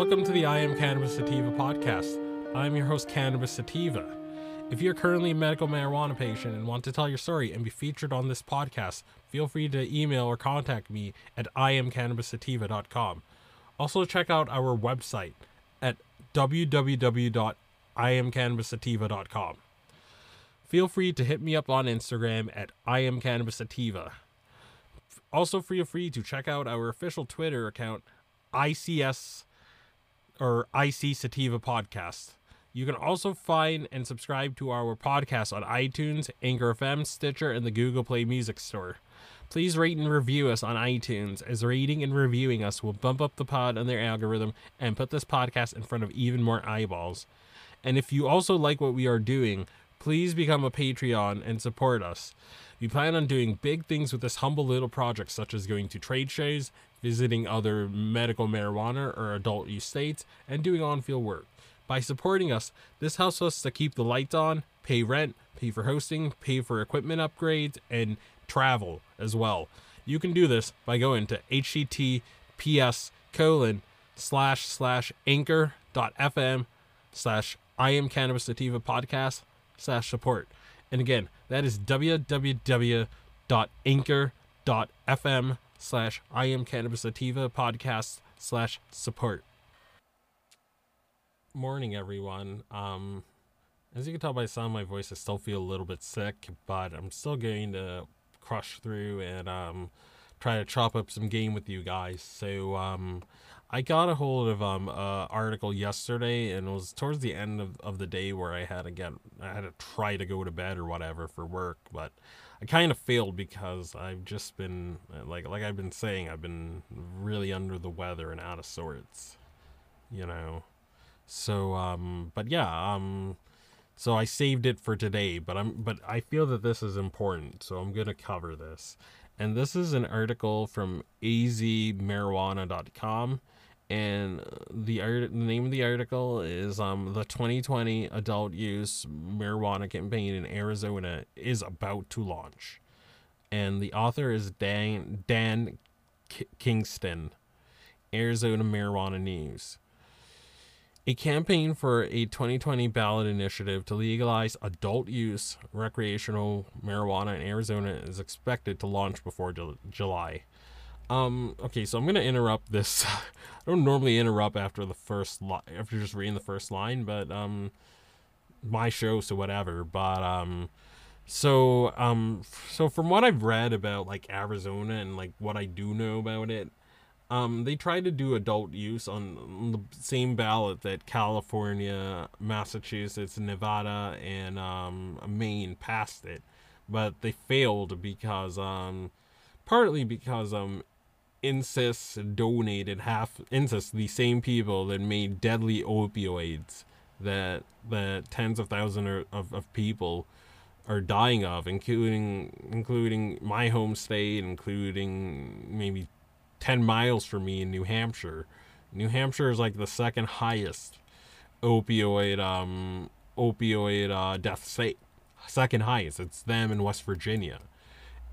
Welcome to the I Am Cannabis Sativa podcast. I'm your host, Cannabis Sativa. If you're currently a medical marijuana patient and want to tell your story and be featured on this podcast, feel free to email or contact me at iamcannabissativa.com. Also, check out our website at www.iamcannabissativa.com. Feel free to hit me up on Instagram at iamcannabissativa. Also, feel free to check out our official Twitter account, ICS or IC Sativa Podcast. You can also find and subscribe to our podcast on iTunes, Anchor FM, Stitcher, and the Google Play Music Store. Please rate and review us on iTunes, as rating and reviewing us will bump up the pod on their algorithm and put this podcast in front of even more eyeballs. And if you also like what we are doing, please become a Patreon and support us. We plan on doing big things with this humble little project, such as going to trade shows, visiting other medical marijuana or adult use states, and doing on field work. By supporting us, this helps us to keep the lights on, pay rent, pay for hosting, pay for equipment upgrades, and travel as well. You can do this by going to https colon slash slash anchor fm slash I am cannabis sativa podcast slash support. And again, that is www.anchor.fm slash I am cannabis sativa podcast slash support. Morning, everyone. Um, as you can tell by the sound of my voice, I still feel a little bit sick, but I'm still going to crush through and um, try to chop up some game with you guys. So um, I got a hold of um a article yesterday, and it was towards the end of, of the day where I had to get I had to try to go to bed or whatever for work, but I kind of failed because I've just been like like I've been saying I've been really under the weather and out of sorts, you know. So um, but yeah um. So I saved it for today, but I'm but I feel that this is important, so I'm gonna cover this. And this is an article from azmarijuana.com and the art the name of the article is um the 2020 adult use marijuana campaign in Arizona is about to launch. And the author is Dan Dan K- Kingston, Arizona Marijuana News. A campaign for a 2020 ballot initiative to legalize adult use recreational marijuana in Arizona is expected to launch before July. Um, okay, so I'm gonna interrupt this. I don't normally interrupt after the first li- after just reading the first line, but um, my show, so whatever. But um, so um, so from what I've read about like Arizona and like what I do know about it, um, they tried to do adult use on the same ballot that California, Massachusetts, Nevada, and um, Maine passed it, but they failed because um, partly because um, Insys donated half Insys, the same people that made deadly opioids that that tens of thousands of, of people are dying of, including including my home state, including maybe 10 miles from me in New Hampshire. New Hampshire is like the second highest opioid um opioid uh, death state. Second highest. It's them in West Virginia.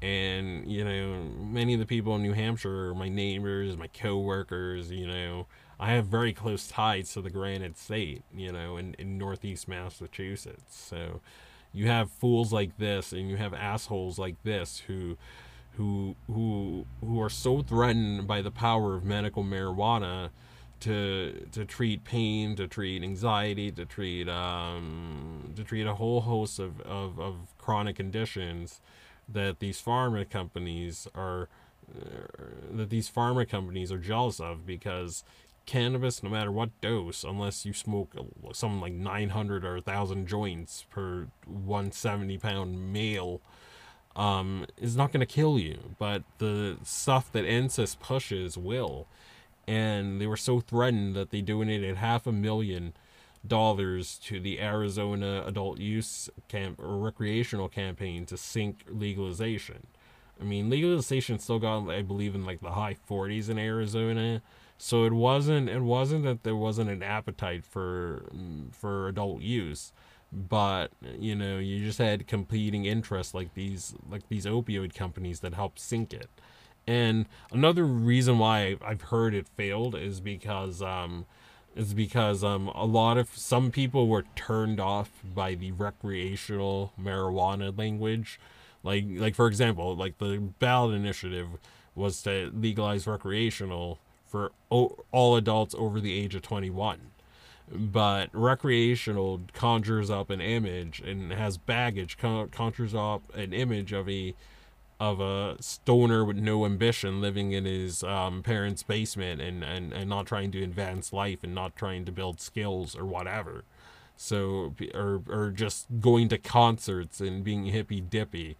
And you know, many of the people in New Hampshire are my neighbors, my coworkers, you know. I have very close ties to the Granite State, you know, in, in northeast Massachusetts. So you have fools like this and you have assholes like this who who who who are so threatened by the power of medical marijuana to to treat pain, to treat anxiety, to treat um, to treat a whole host of, of, of chronic conditions that these pharma companies are uh, that these pharma companies are jealous of because cannabis, no matter what dose, unless you smoke something like 900 or 1,000 joints per 170 pound male, um, is not going to kill you, but the stuff that Insys pushes will. And they were so threatened that they donated half a million dollars to the Arizona adult use camp or recreational campaign to sink legalization. I mean, legalization still got, I believe, in like the high 40s in Arizona. So it wasn't, it wasn't that there wasn't an appetite for, for adult use but you know you just had competing interests like these like these opioid companies that helped sink it And another reason why I've heard it failed is because um, is because um, a lot of some people were turned off by the recreational marijuana language. Like like for example, like the ballot initiative was to legalize recreational for o- all adults over the age of 21 but recreational conjures up an image and has baggage con- conjures up an image of a of a stoner with no ambition living in his um, parents basement and, and and not trying to advance life and not trying to build skills or whatever. So or or just going to concerts and being hippy dippy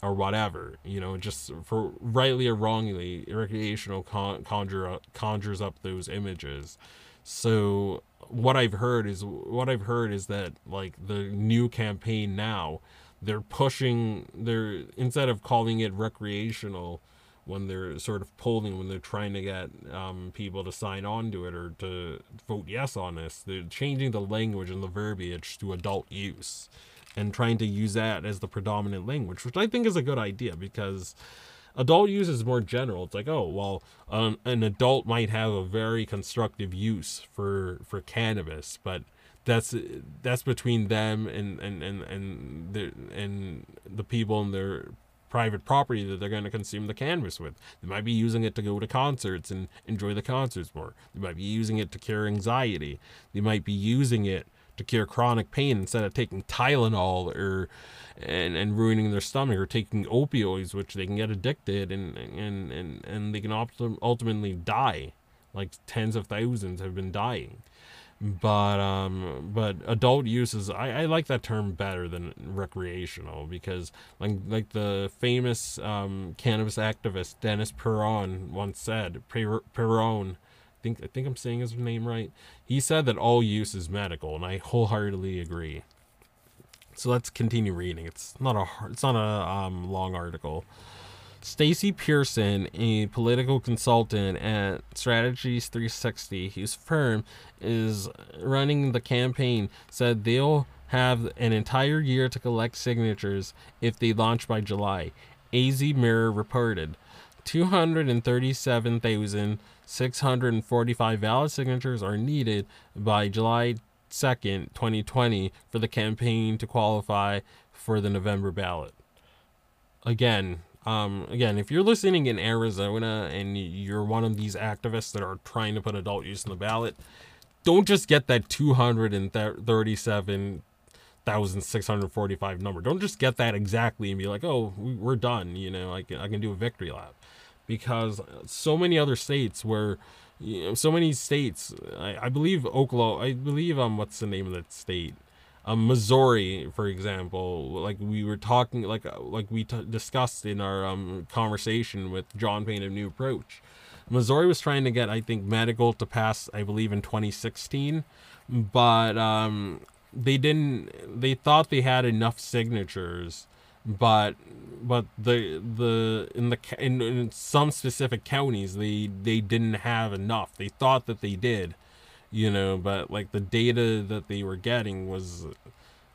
or whatever you know just for rightly or wrongly recreational con- conjure up, conjures up those images. So what I've heard is what I've heard is that like the new campaign now, they're pushing they're instead of calling it recreational when they're sort of polling when they're trying to get um, people to sign on to it or to vote yes on this they're changing the language and the verbiage to adult use and trying to use that as the predominant language which i think is a good idea because adult use is more general. It's like, oh, well, an adult might have a very constructive use for for cannabis, but that's that's between them and and and and the and the people in their private property that they're going to consume the cannabis with. They might be using it to go to concerts and enjoy the concerts more. They might be using it to cure anxiety. They might be using it to cure chronic pain instead of taking Tylenol or and, and ruining their stomach or taking opioids, which they can get addicted and and and, and they can ultimately die. Like tens of thousands have been dying. But um, but adult uses I, I like that term better than recreational because like like the famous um, cannabis activist Dennis Peron once said per, Peron think I think I'm saying his name right. He said that all use is medical, and I wholeheartedly agree. So let's continue reading. It's not a it's not a um, long article. Stacy Pearson, a political consultant at Strategies 360, whose firm is running the campaign, said they'll have an entire year to collect signatures if they launch by July. AZ Mirror reported 237,645 valid signatures are needed by July 2nd, 2020, for the campaign to qualify for the November ballot. Again, um, again, if you're listening in Arizona and you're one of these activists that are trying to put adult use on the ballot, don't just get that 237,645 number. Don't just get that exactly and be like, oh, we're done. You know, I can, I can do a victory lap. Because so many other states where you know, so many states. I, I believe Oklahoma. I believe um, what's the name of that state? Um, Missouri, for example, like we were talking, like uh, like we t- discussed in our um conversation with John Payne of New Approach. Missouri was trying to get, I think, medical to pass. I believe in 2016, but um, they didn't. They thought they had enough signatures but but the the in the in, in some specific counties they they didn't have enough they thought that they did you know but like the data that they were getting was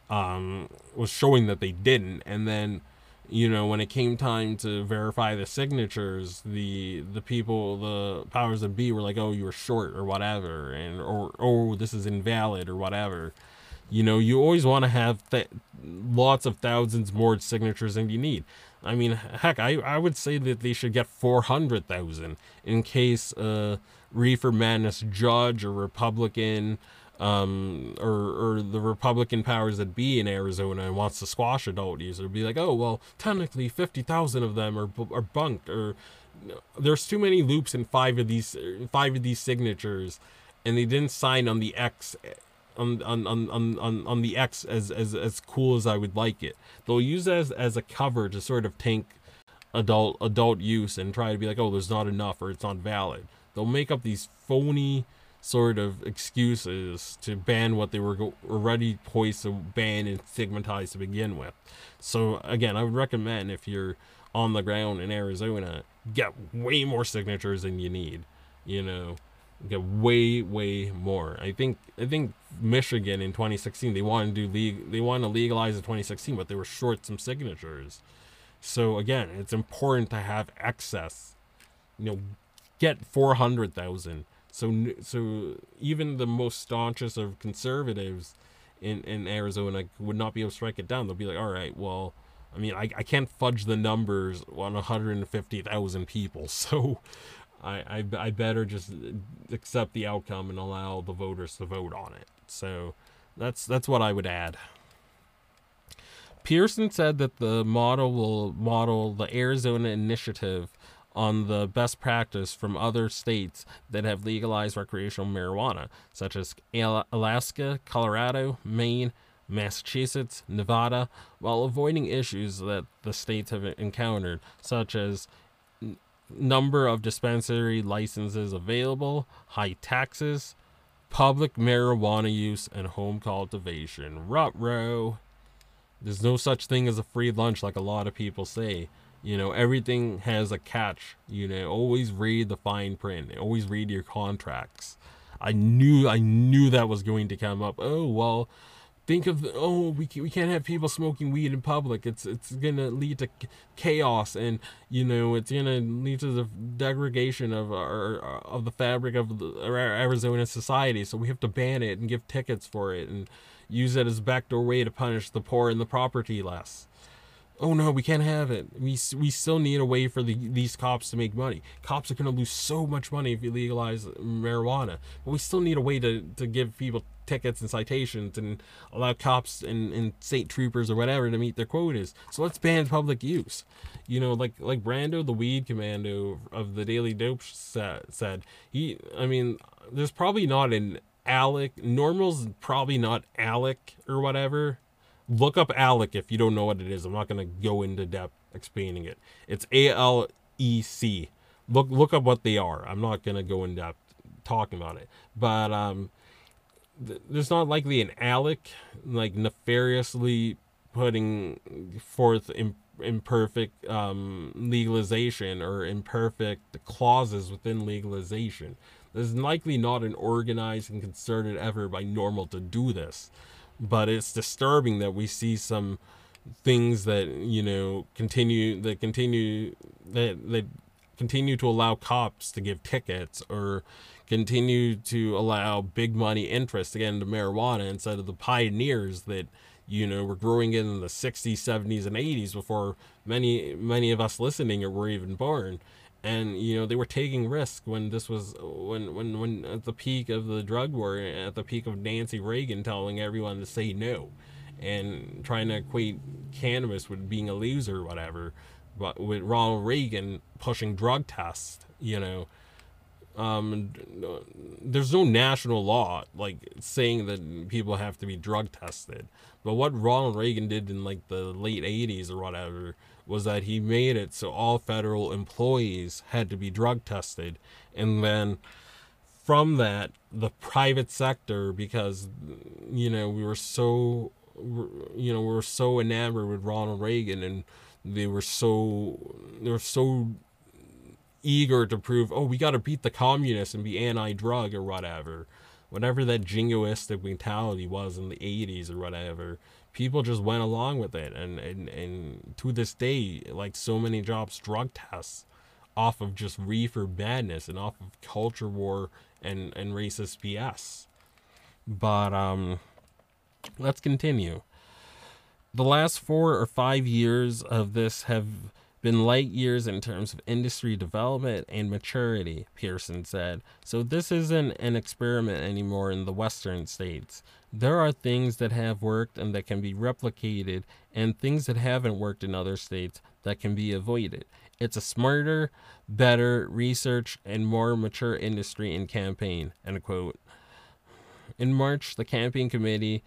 um was showing that they didn't and then you know when it came time to verify the signatures the the people the powers that be were like oh you were short or whatever and or oh this is invalid or whatever you know, you always want to have th- lots of thousands more signatures than you need. I mean, heck, I, I would say that they should get 400,000 in case uh, Reefer Madness judge or Republican um, or, or the Republican powers that be in Arizona and wants to squash adult use. It'd be like, oh, well, technically 50,000 of them are, are bunked or there's too many loops in five of these five of these signatures and they didn't sign on the X on on on on, on the X as, as as cool as I would like it. They'll use it as as a cover to sort of tank adult adult use and try to be like, oh, there's not enough or it's not valid. They'll make up these phony sort of excuses to ban what they were already poised to ban and stigmatize to begin with. So again, I would recommend if you're on the ground in Arizona, get way more signatures than you need. You know, get way way more. I think I think Michigan in 2016 they wanted to do league they wanted to legalize in 2016, but they were short some signatures. So again, it's important to have excess you know, get 400,000. So, so even the most staunchest of conservatives in, in Arizona would not be able to strike it down. They'll be like, all right, well, I mean, I, I can't fudge the numbers on 150,000 people. So I, I, I better just accept the outcome and allow the voters to vote on it. So that's that's what I would add. Pearson said that the model will model the Arizona initiative on the best practice from other states that have legalized recreational marijuana, such as Alaska, Colorado, Maine, Massachusetts, Nevada, while avoiding issues that the states have encountered, such as number of dispensary licenses available, high taxes, public marijuana use, and home cultivation. Rut There's no such thing as a free lunch like a lot of people say. You know, everything has a catch. You know, always read the fine print. Always read your contracts. I knew I knew that was going to come up. Oh, well, think of oh we we can't have people smoking weed in public it's it's gonna lead to chaos and you know it's gonna lead to the degradation of our of the fabric of the, Arizona society so we have to ban it and give tickets for it and use it as a backdoor way to punish the poor and the property less oh no, we can't have it. We we still need a way for the, these cops to make money. Cops are going to lose so much money if you legalize marijuana, but we still need a way to, to give people tickets and citations and allow cops and, and state troopers or whatever to meet their quotas. So let's ban public use. You know, like like Brando, the weed commando of the Daily Dope said. He, I mean, there's probably not an ALEC. NORML's probably not ALEC or whatever look up ALEC if you don't know what it is. I'm not going to go into depth explaining it. It's A L E C. Look look up what they are. I'm not going to go in depth talking about it. But um th- there's not likely an ALEC like nefariously putting forth imperfect um, legalization or imperfect clauses within legalization. There's likely not an organized and concerted effort by NORML to do this but it's disturbing that we see some things that you know continue that continue that that continue to allow cops to give tickets or continue to allow big money interest to get into marijuana instead of the pioneers that you know were growing in the 60s 70s and 80s before many many of us listening were even born and you know they were taking risks when this was when when when at the peak of the drug war at the peak of Nancy Reagan telling everyone to say no and trying to equate cannabis with being a loser or whatever but with Ronald Reagan pushing drug tests you know um, there's no national law like saying that people have to be drug tested but what Ronald Reagan did in like the late 80s or whatever was that he made it so all federal employees had to be drug tested. And then from that, the private sector, because, you know, we were so, you know, we were so enamored with Ronald Reagan and they were so, they were so eager to prove, oh, we got to beat the communists and be anti drug or whatever. Whatever that jingoistic mentality was in the 80s or whatever people just went along with it. And, and and to this day like so many jobs drug tests off of just reefer madness and off of culture war and and racist bs but um let's continue. The last four or five years of this have been light years in terms of industry development and maturity, Pearson said. So this isn't an experiment anymore in the western states. There are things that have worked and that can be replicated, and things that haven't worked in other states that can be avoided. It's a smarter, better research and more mature industry and campaign. End quote. In March, the campaign committee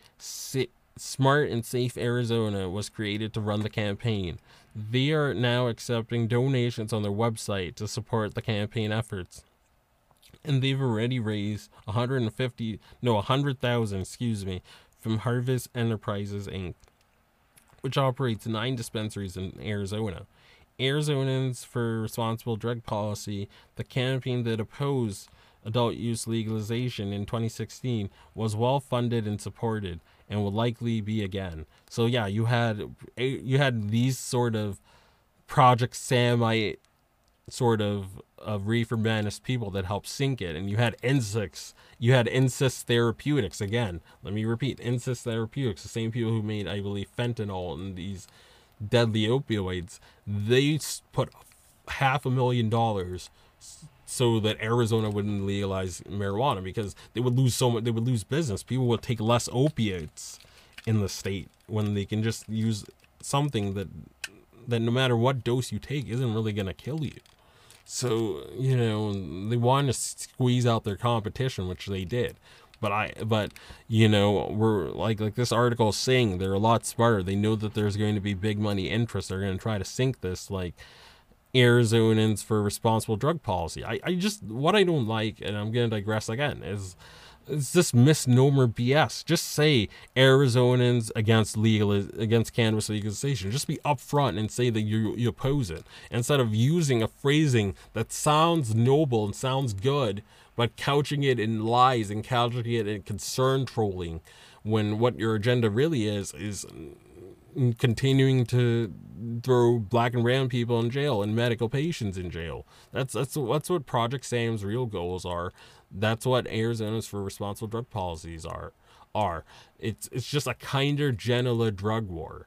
Smart and Safe Arizona was created to run the campaign. They are now accepting donations on their website to support the campaign efforts. And they've already raised 150 no 100,000, excuse me, from Harvest Enterprises Inc., which operates 9 dispensaries in Arizona. Arizonans for Responsible Drug Policy, the campaign that opposed adult use legalization in 2016, was well funded and supported and will likely be again. So yeah, you had eh, you had these sort of Project Samite sort of of reefer madness people that helped sink it, and you had Insys, you had Insys Therapeutics again. Let me repeat, Insys Therapeutics, the same people who made, I believe, fentanyl and these deadly opioids. They put half a million dollars so that Arizona wouldn't legalize marijuana because they would lose so much. They would lose business. People would take less opiates in the state when they can just use something that that no matter what dose you take isn't really going to kill you. So you know they wanted to squeeze out their competition, which they did. But I, but you know, we're like like this article is saying they're a lot smarter. They know that there's going to be big money interest. They're going to try to sink this like Arizonans for responsible drug policy. I, I just what I don't like, and I'm gonna digress again, is it's this misnomer BS. Just say Arizonans against legal against cannabis legalization. Just be upfront and say that you you oppose it instead of using a phrasing that sounds noble and sounds good, but couching it in lies and couching it in concern trolling, when what your agenda really is is continuing to throw black and brown people in jail and medical patients in jail. That's that's that's what Project Sam's real goals are. That's what Arizona's for responsible drug policies are. Are it's it's just a kinder, gentler drug war.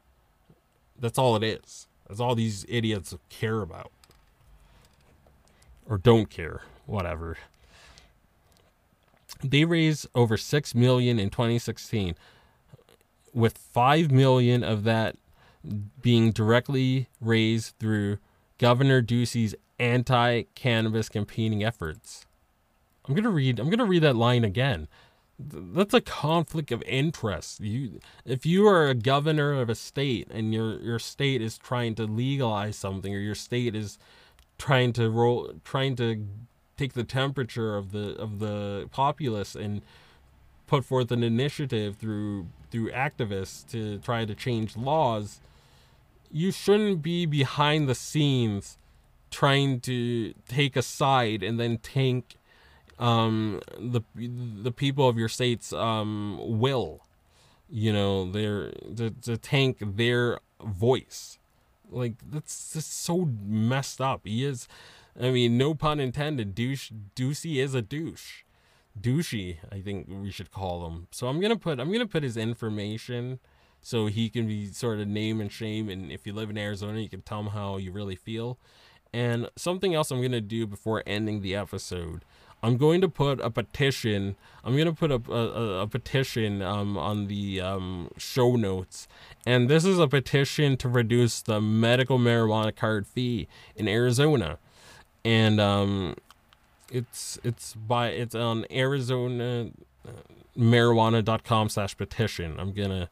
That's all it is. That's all these idiots care about, or don't care. Whatever. They raised over six million in 2016 with 5 million of that being directly raised through Governor Ducey's anti-cannabis campaigning efforts. I'm going to read I'm going to read that line again. That's a conflict of interest. You if you are a governor of a state and your your state is trying to legalize something or your state is trying to roll trying to take the temperature of the of the populace and put forth an initiative through through activists to try to change laws, you shouldn't be behind the scenes trying to take a side and then tank um, the the people of your state's um, will. You know, their to, to tank their voice. Like that's just so messed up. He is, I mean, no pun intended. Douche, Ducey is a douche douchey i think we should call him. So i'm gonna put i'm gonna put his information so he can be sort of name and shame. And if you live in arizona you can tell him how you really feel. And something else i'm gonna do before ending the episode i'm going to put a petition i'm to put a, a, a petition um, on the um, show notes. And this is a petition to reduce the medical marijuana card fee in arizona. And um, it's it's by it's on Arizona uh, marijuana.com slash petition. I'm gonna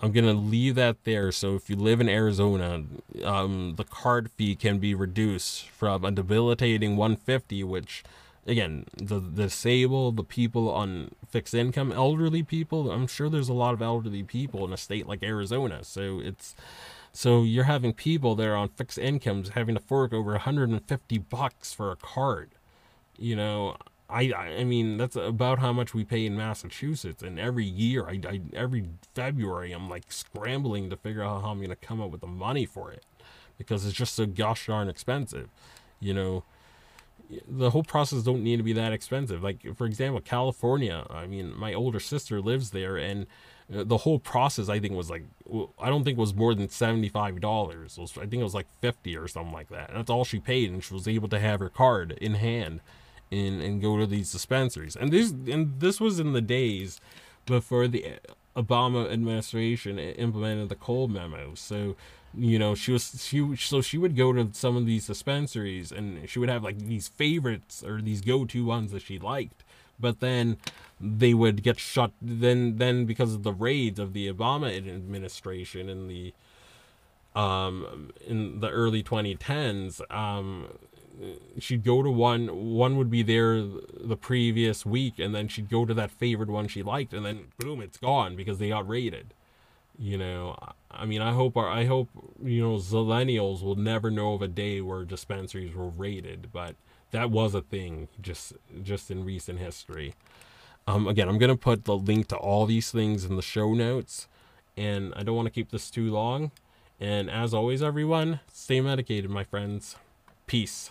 I'm gonna leave that there. So if you live in Arizona, um, the card fee can be reduced from a debilitating 150, which again the, the disabled, the people on fixed income, elderly people. I'm sure there's a lot of elderly people in a state like Arizona. So it's so you're having people there on fixed incomes having to fork over 150 bucks for a card you know I, I mean that's about how much we pay in Massachusetts, and every year, I, I every February, I'm like scrambling to figure out how I'm gonna come up with the money for it, because it's just so gosh darn expensive, you know. The whole process don't need to be that expensive. Like for example, California. I mean, my older sister lives there, and uh, the whole process I think was like I don't think it was more than seventy five dollars. I think it was like fifty or something like that. And that's all she paid, and she was able to have her card in hand and and go to these dispensaries. And this and this was in the days before the Obama administration implemented the Cole memo. So you know she was she so she would go to some of these dispensaries and she would have like these favorites or these go-to ones that she liked but then they would get shut then then because of the raids of the obama administration in the um in the early 2010s um she'd go to one one would be there the previous week and then she'd go to that favorite one she liked and then boom it's gone because they got raided. You know i mean i hope our i hope you know zillennials will never know of a day where dispensaries were raided but that was a thing just just in recent history. Um again i'm gonna put the link to all these things in the show notes and i don't want to keep this too long. And as always everyone stay medicated my friends. Peace